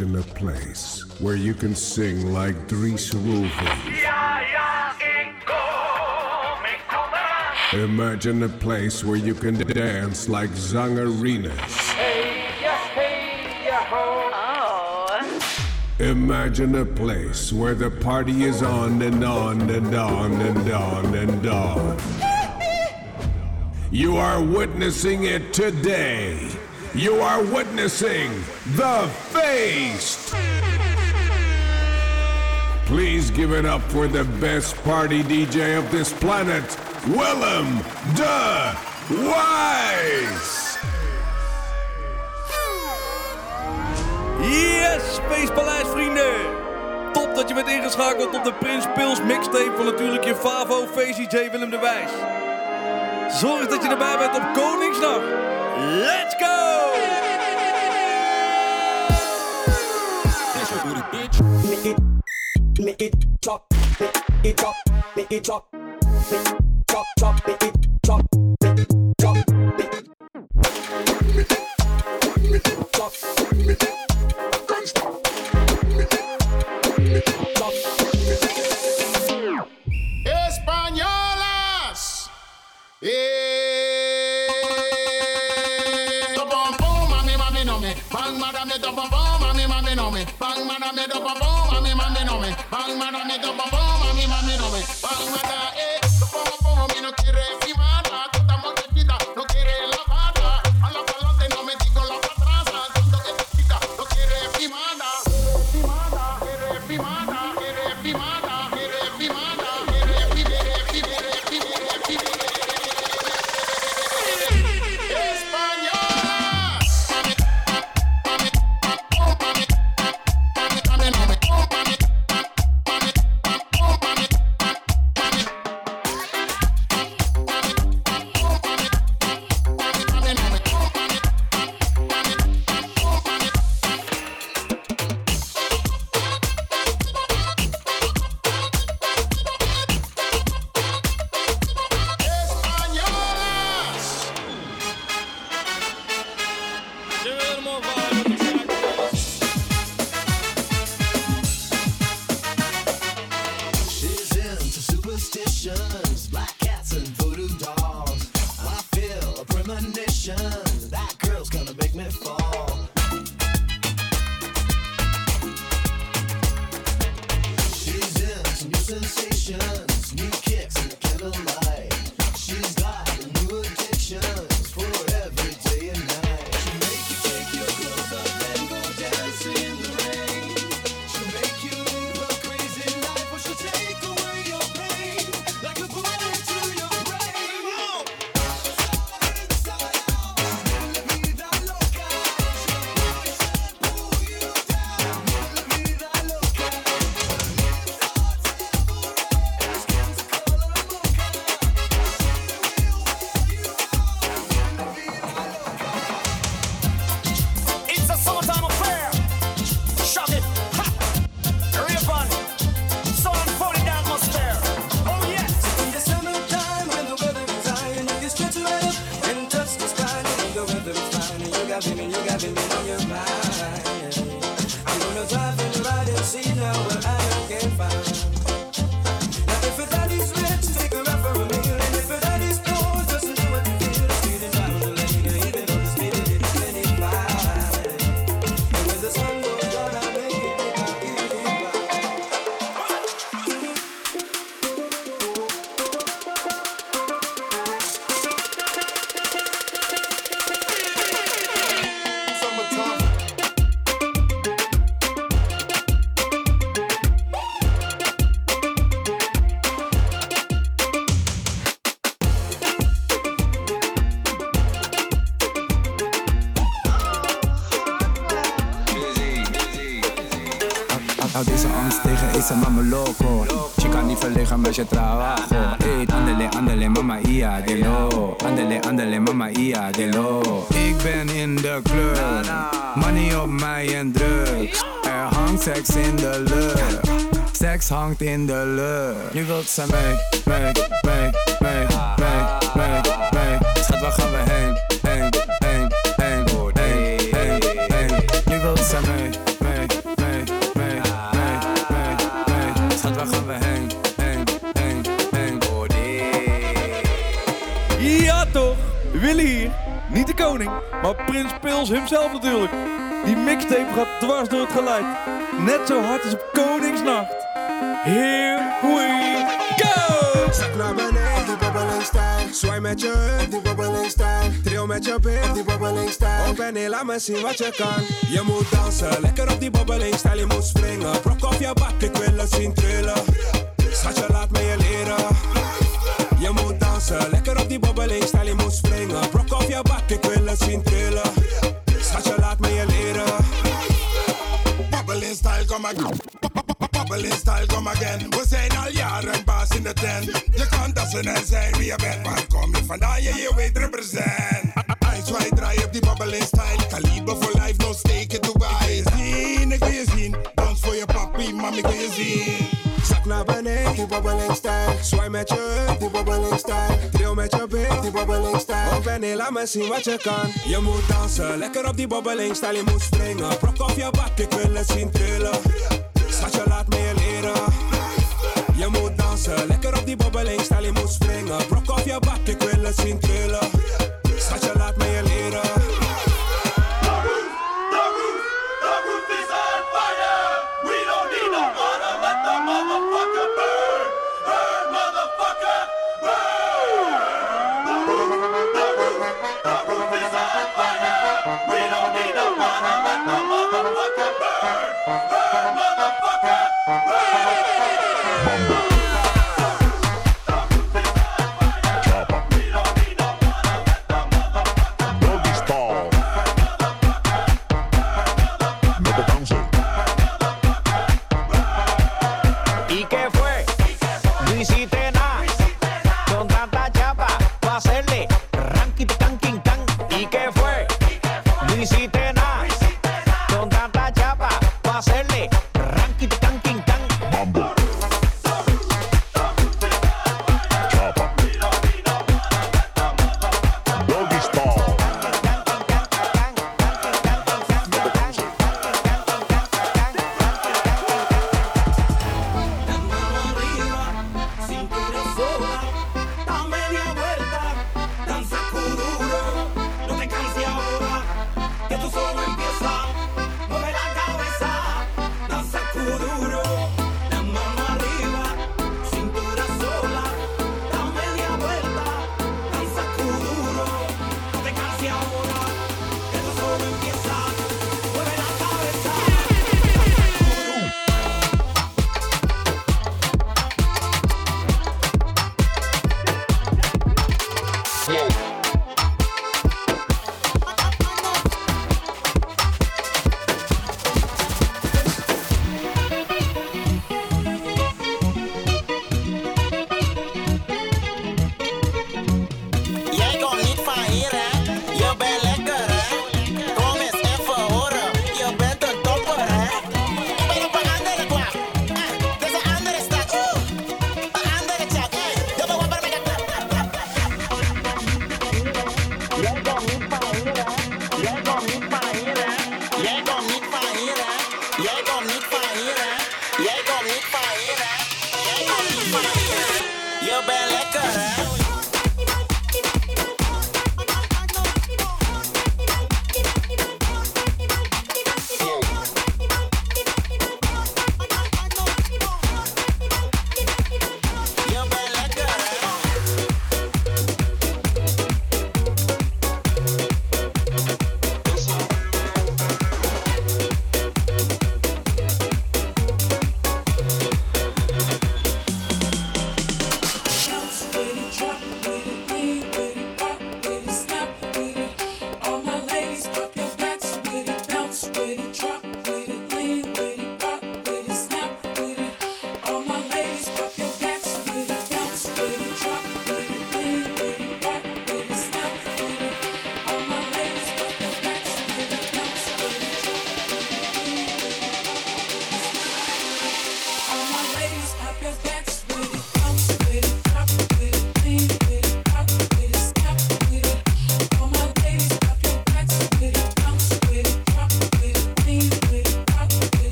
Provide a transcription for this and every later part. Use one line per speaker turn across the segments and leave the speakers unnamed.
Imagine a place where you can sing like Dries
eraan.
Imagine a place where you can dance like Zangarinas. Imagine a place where the party is on and on and on and on and on. You are witnessing it today. You are witnessing the feast. Please give it up for the best party DJ of this planet, Willem de Wise.
Yes, Spacepaleis vrienden! Top dat je bent ingeschakeld op de Prins Pils mixtape van natuurlijk je Favo DJ Willem de Wijs. Zorg dat je erbij bent op Koningsdag. Let's go!
Make it, make it make it make it make it make it.
bum bum, me man they know me. Bang
man,
Hou deze angst tegen, esa mama loco. Chica niet verlegen met je trabajo Ey, andele, andele, mama ia, de lo Andele, andele, mama ia, de lo Ik ben in de club. Money op mij en drugs. Er hangt seks in de lucht. Seks hangt in de lucht. Nu wilt ze mee, mee, mee, mee, mee, mee, mee. Schat, waar gaan we heen,
hier niet de koning, maar Prins Pils hemzelf natuurlijk. Die mixtape gaat dwars door het geluid. Net zo hard als op Koningsnacht. Here we go!
Zak naar beneden, die bobbeling stijl. Zwaai met je heup, die bobbeling stijl. Trio met je pip, die bobbeling stijl. Op en neer, laat me zien wat je kan. Je moet dansen, lekker op die bobbeling stijl. Je moet springen, brok op je bak, ik wil het zien trillen. Schatje, laat me je leren. Je moet dansen, lekker op die bobbeling stijl. Je moet springen, brok op je bak, ik wil het zien trillen. Schatje, laat me je leren.
Bubbling style come again. Bubbling style come again. We zijn al jaren baas in de tent. Je kan dansen en zijn wie je bent. Waar kom je vandaan? Je, je weet represent. Eyes wide, draai op die bubbling style. Kaliber voor life, no it Dubai. Ik wil je zien, ik wil je zien. Dans voor je papi, mam, ik wil je zien.
Naar beneden, die bobbeling. Zwaai met je heup, die bobbeling. Trio met je pik, die bobbeling stijl. En neer, laat me zien wat je kan. Je moet dansen, lekker op die bobbeling. Je moet springen, brok op je bak, ik wil het zien trillen. Schatje, laat me je leren. Je moet dansen, lekker op die bobbeling. Je moet springen, brok op je bak, ik wil het zien trillen. Schatje, laat me je leren.
¿Y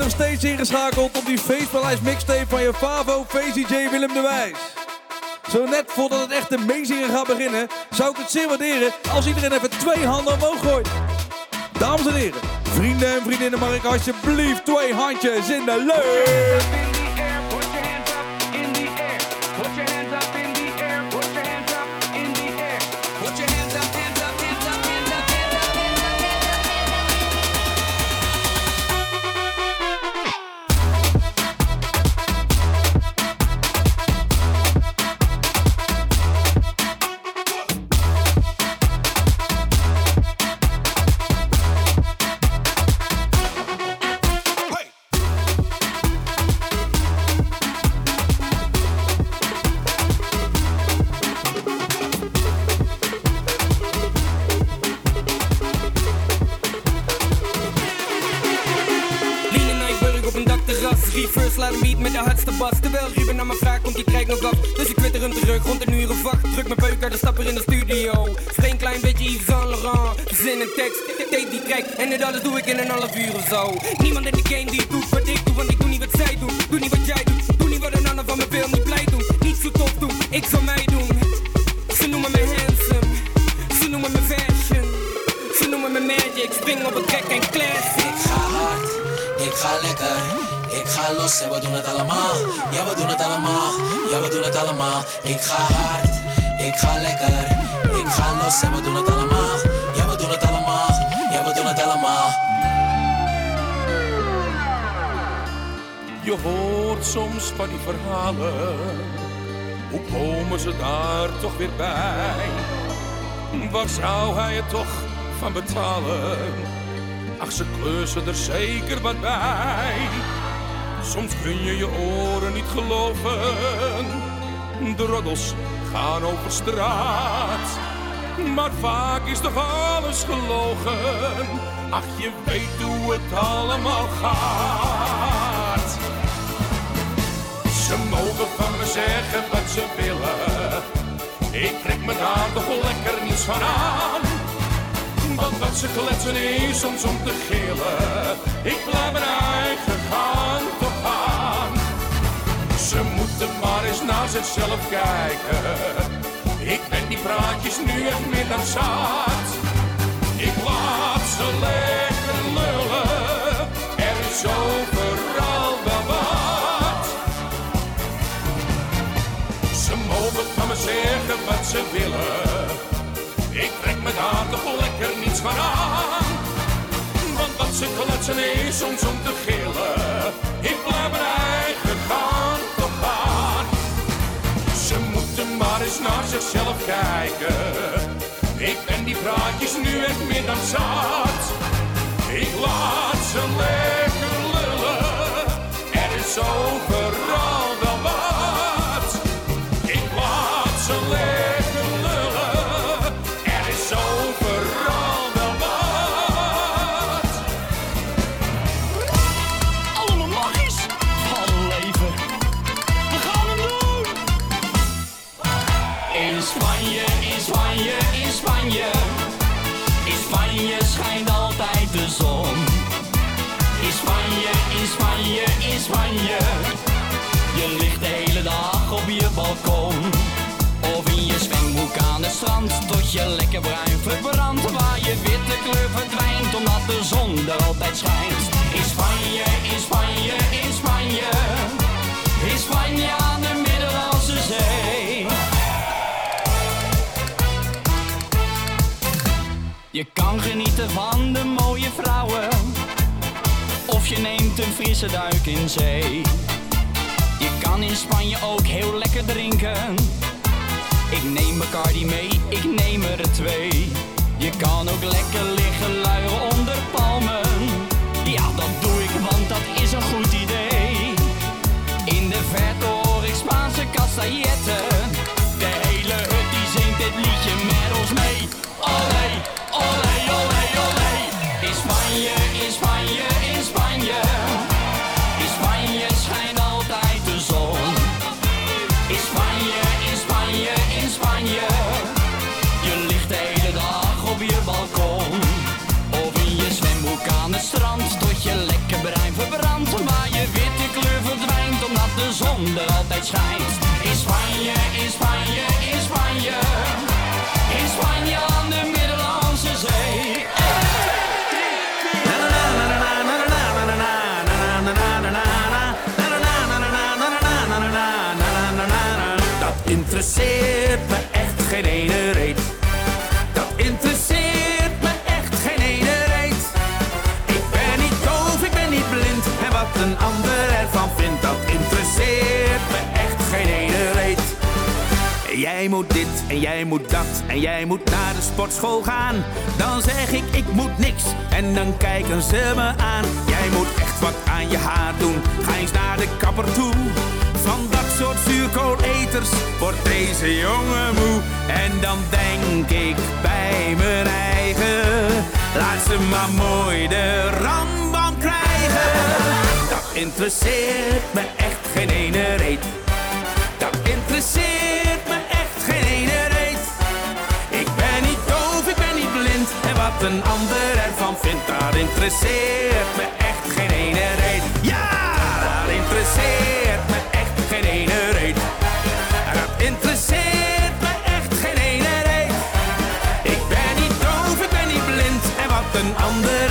nog steeds ingeschakeld op die feestpaleis mixtape van je Favo VCJ Willem de Wijs. Zo net voordat het echte meezingen gaat beginnen, zou ik het zeer waarderen als iedereen even twee handen omhoog gooit. Dames en heren, vrienden en vriendinnen, mag ik alsjeblieft twee handjes in de lucht.
Laat een beat met de hardste bas. Terwijl Ruben naar me vraagt komt die krijgt nog af Dus ik twitter hem terug rond een uur of acht Druk mijn peuk uit de stapper in de studio. Steen klein beetje Yves Saint Laurent. Zin en tekst, tape die track En dit alles doe ik in een half uur of zo. Niemand in de game die doet wat ik doe
los en we doen het allemaal. Ja, we doen het allemaal, ja, we doen het allemaal. Ik ga hard, ik ga lekker, ik ga los en we doen het allemaal. Ja, we doen het allemaal, ja, we doen het allemaal.
Je hoort soms van die verhalen. Hoe komen ze daar toch weer bij? Waar zou hij het toch van betalen? Ach, ze kleuren er zeker wat bij. Soms kun je je oren niet geloven. De roddels gaan over straat. Maar vaak is toch alles gelogen. Ach, je weet hoe het allemaal gaat. Ze mogen van me zeggen wat ze willen. Ik trek me daar toch lekker niets van aan. Want wat ze kletsen is soms om te gillen. Ik blijf mijn eigen zichzelf kijken. Ik ben die praatjes nu echt meer dan zat. Ik laat ze lekker lullen. Er is overal wel wat. Ze mogen van me zeggen wat ze willen. Ik trek me daar toch lekker niets van aan. Want wat ze kletsen is soms om te gillen. Ik blijf mijn eens naar zichzelf kijken. Ik ben die praatjes nu echt meer dan zat. Ik laat ze lekker lullen. Er is overal
Spanje. In Spanje schijnt altijd de zon. In Spanje, in Spanje, in Spanje. Je ligt de hele dag op je balkon. Of in je zwembroek aan het strand Tot je lekker bruin verbrandt Waar je witte kleur verdwijnt Omdat de zon er altijd schijnt van de mooie vrouwen. Of je neemt een frisse duik in zee. Je kan in Spanje ook heel lekker drinken. Ik neem Bacardi mee, ik neem er twee. Je kan ook lekker liggen luieren
Jij moet dit en jij moet dat en jij moet naar de sportschool gaan. Dan zeg ik, ik moet niks en dan kijken ze me aan. Jij moet echt wat aan je haar doen, ga eens naar de kapper toe. Van dat soort zuurkooleters wordt deze jongen moe. En dan denk ik bij mijn eigen, laat ze maar mooi de rambam krijgen. Dat interesseert me echt geen ene reet. Dat interesseert wat een ander ervan vindt, dat interesseert me echt geen ene reet. Ja, dat interesseert me echt geen ene reet. Dat interesseert me echt geen ene reet. Ik ben niet doof, ik ben niet blind. En wat een ander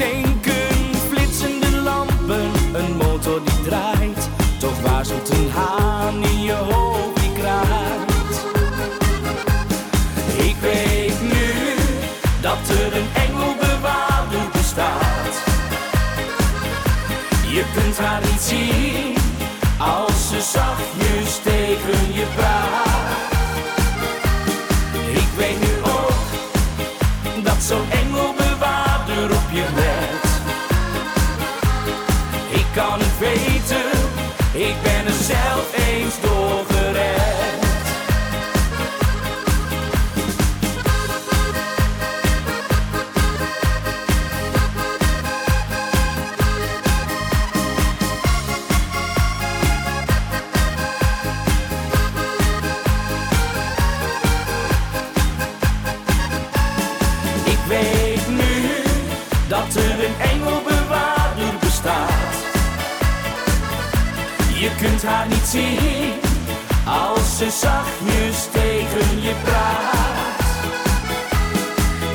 tanken. Flitsende lampen, een motor die draait. Toch waarzelt een haan in je hoofd die kraait. Ik weet nu dat er een engelbewaarder bestaat. Je kunt haar niet zien als ze zachtjes kunt haar niet zien als ze zachtjes tegen je praat.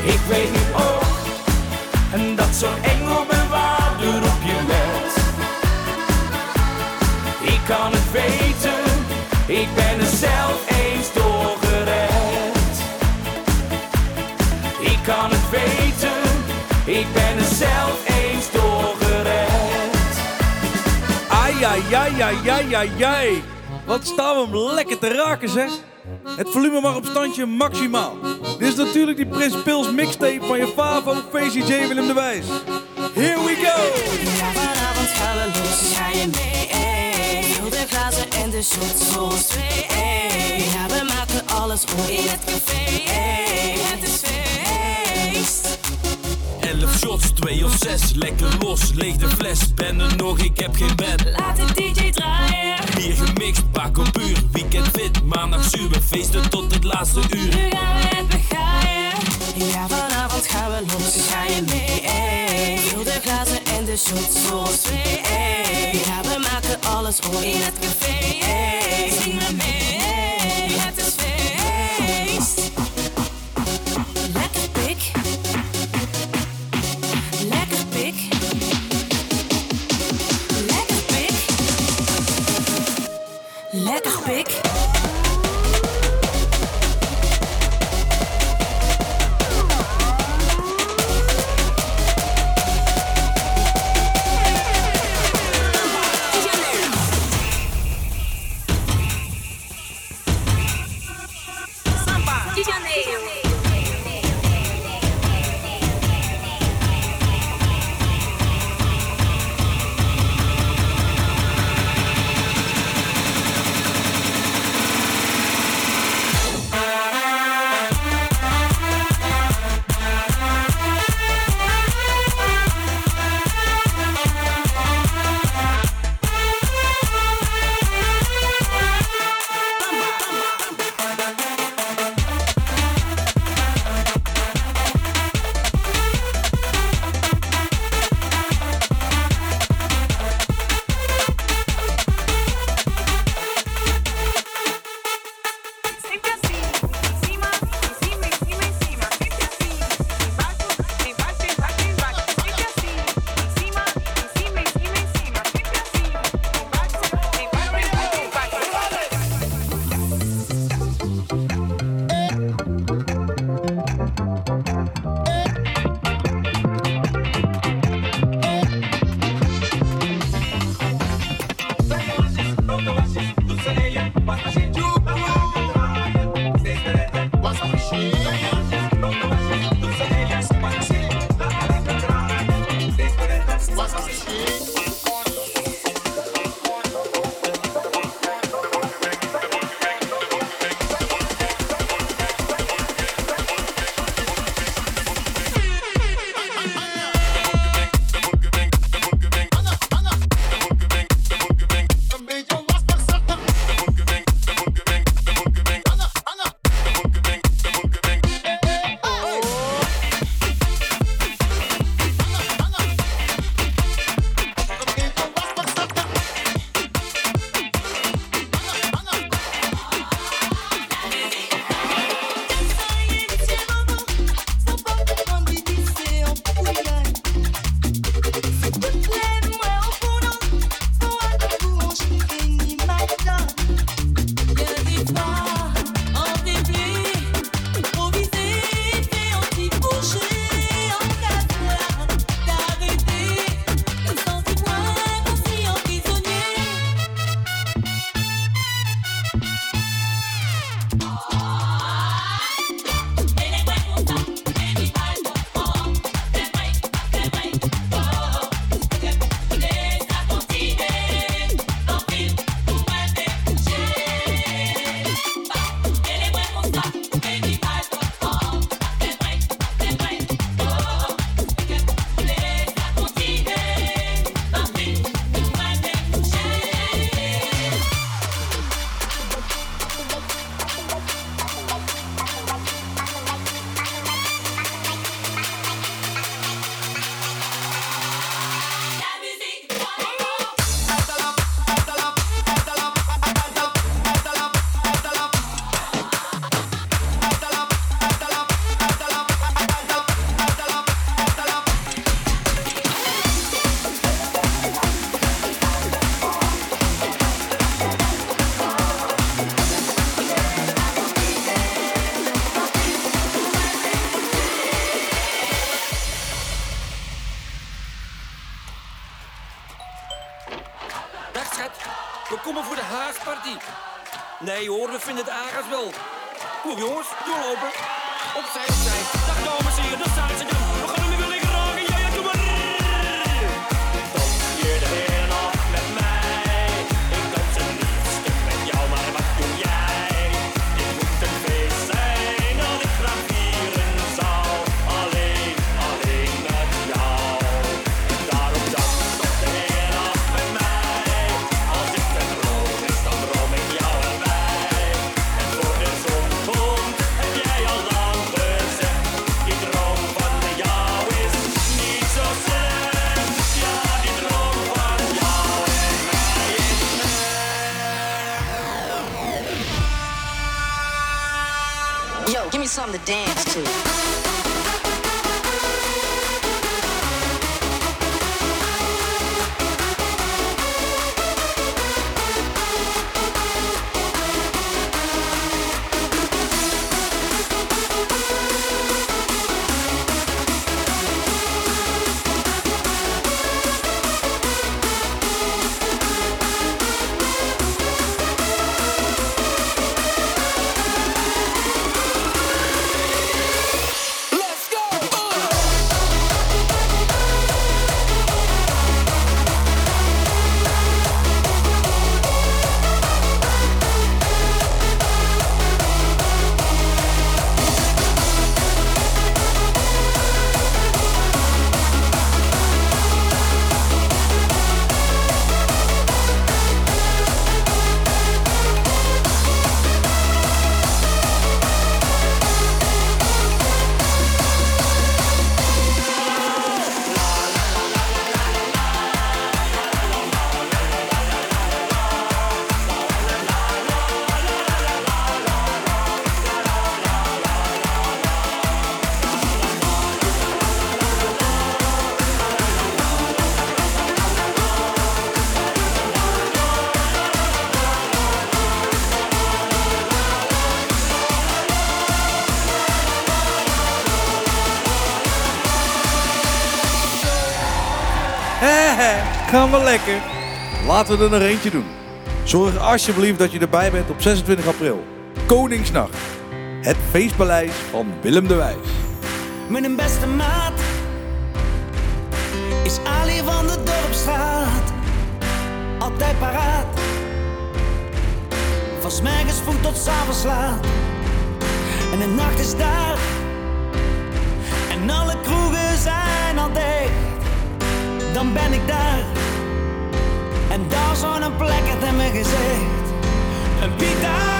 Ik weet nu ook dat zo'n
Ai, ai, ai, ai, ai. Wat staan we hem lekker te raken, zeg. Het volume mag op standje maximaal. Dit is natuurlijk die Prins Pils mixtape van je favo VCJ Willem de Wijs. Here we go!
Ja, vanavond gaan we los, ga je mee? ey? De glazen en de shots zoals twee. ey. Ja, we maken alles om in het café. ey.
11 shots, 2 of 6, lekker los, leeg de fles. Ben er nog, ik heb geen bed.
Laat de DJ draaien.
Bier gemixt, pak op uur. Weekend fit, maandag zuur. We feesten tot het laatste uur.
Nu gaan we het begaaien. Ja, vanavond gaan we los, ga je mee? ey? Vul de glazen en de shots twee. ey. Ja, we maken alles om in het café. ey. Zing me mee,
Nee hoor, we vinden het agas wel. Kom jongens, doorlopen. Opzij, opzij. Dag dames en heren, daar staan ze dan.
Give me something to dance to.
Laten we er nog eentje doen. Zorg alsjeblieft dat je erbij bent op 26 april. Koningsnacht. Het feestpaleis van Willem de Wijs.
Mijn beste maat is Ali van de Dorpstraat. Altijd paraat. Van 's morgens vroeg tot 's avonds laat. En de nacht is daar. En alle kroegen zijn al dicht. Dan ben ik daar. En daar zo'n plek heeft in mijn gezicht. Een pita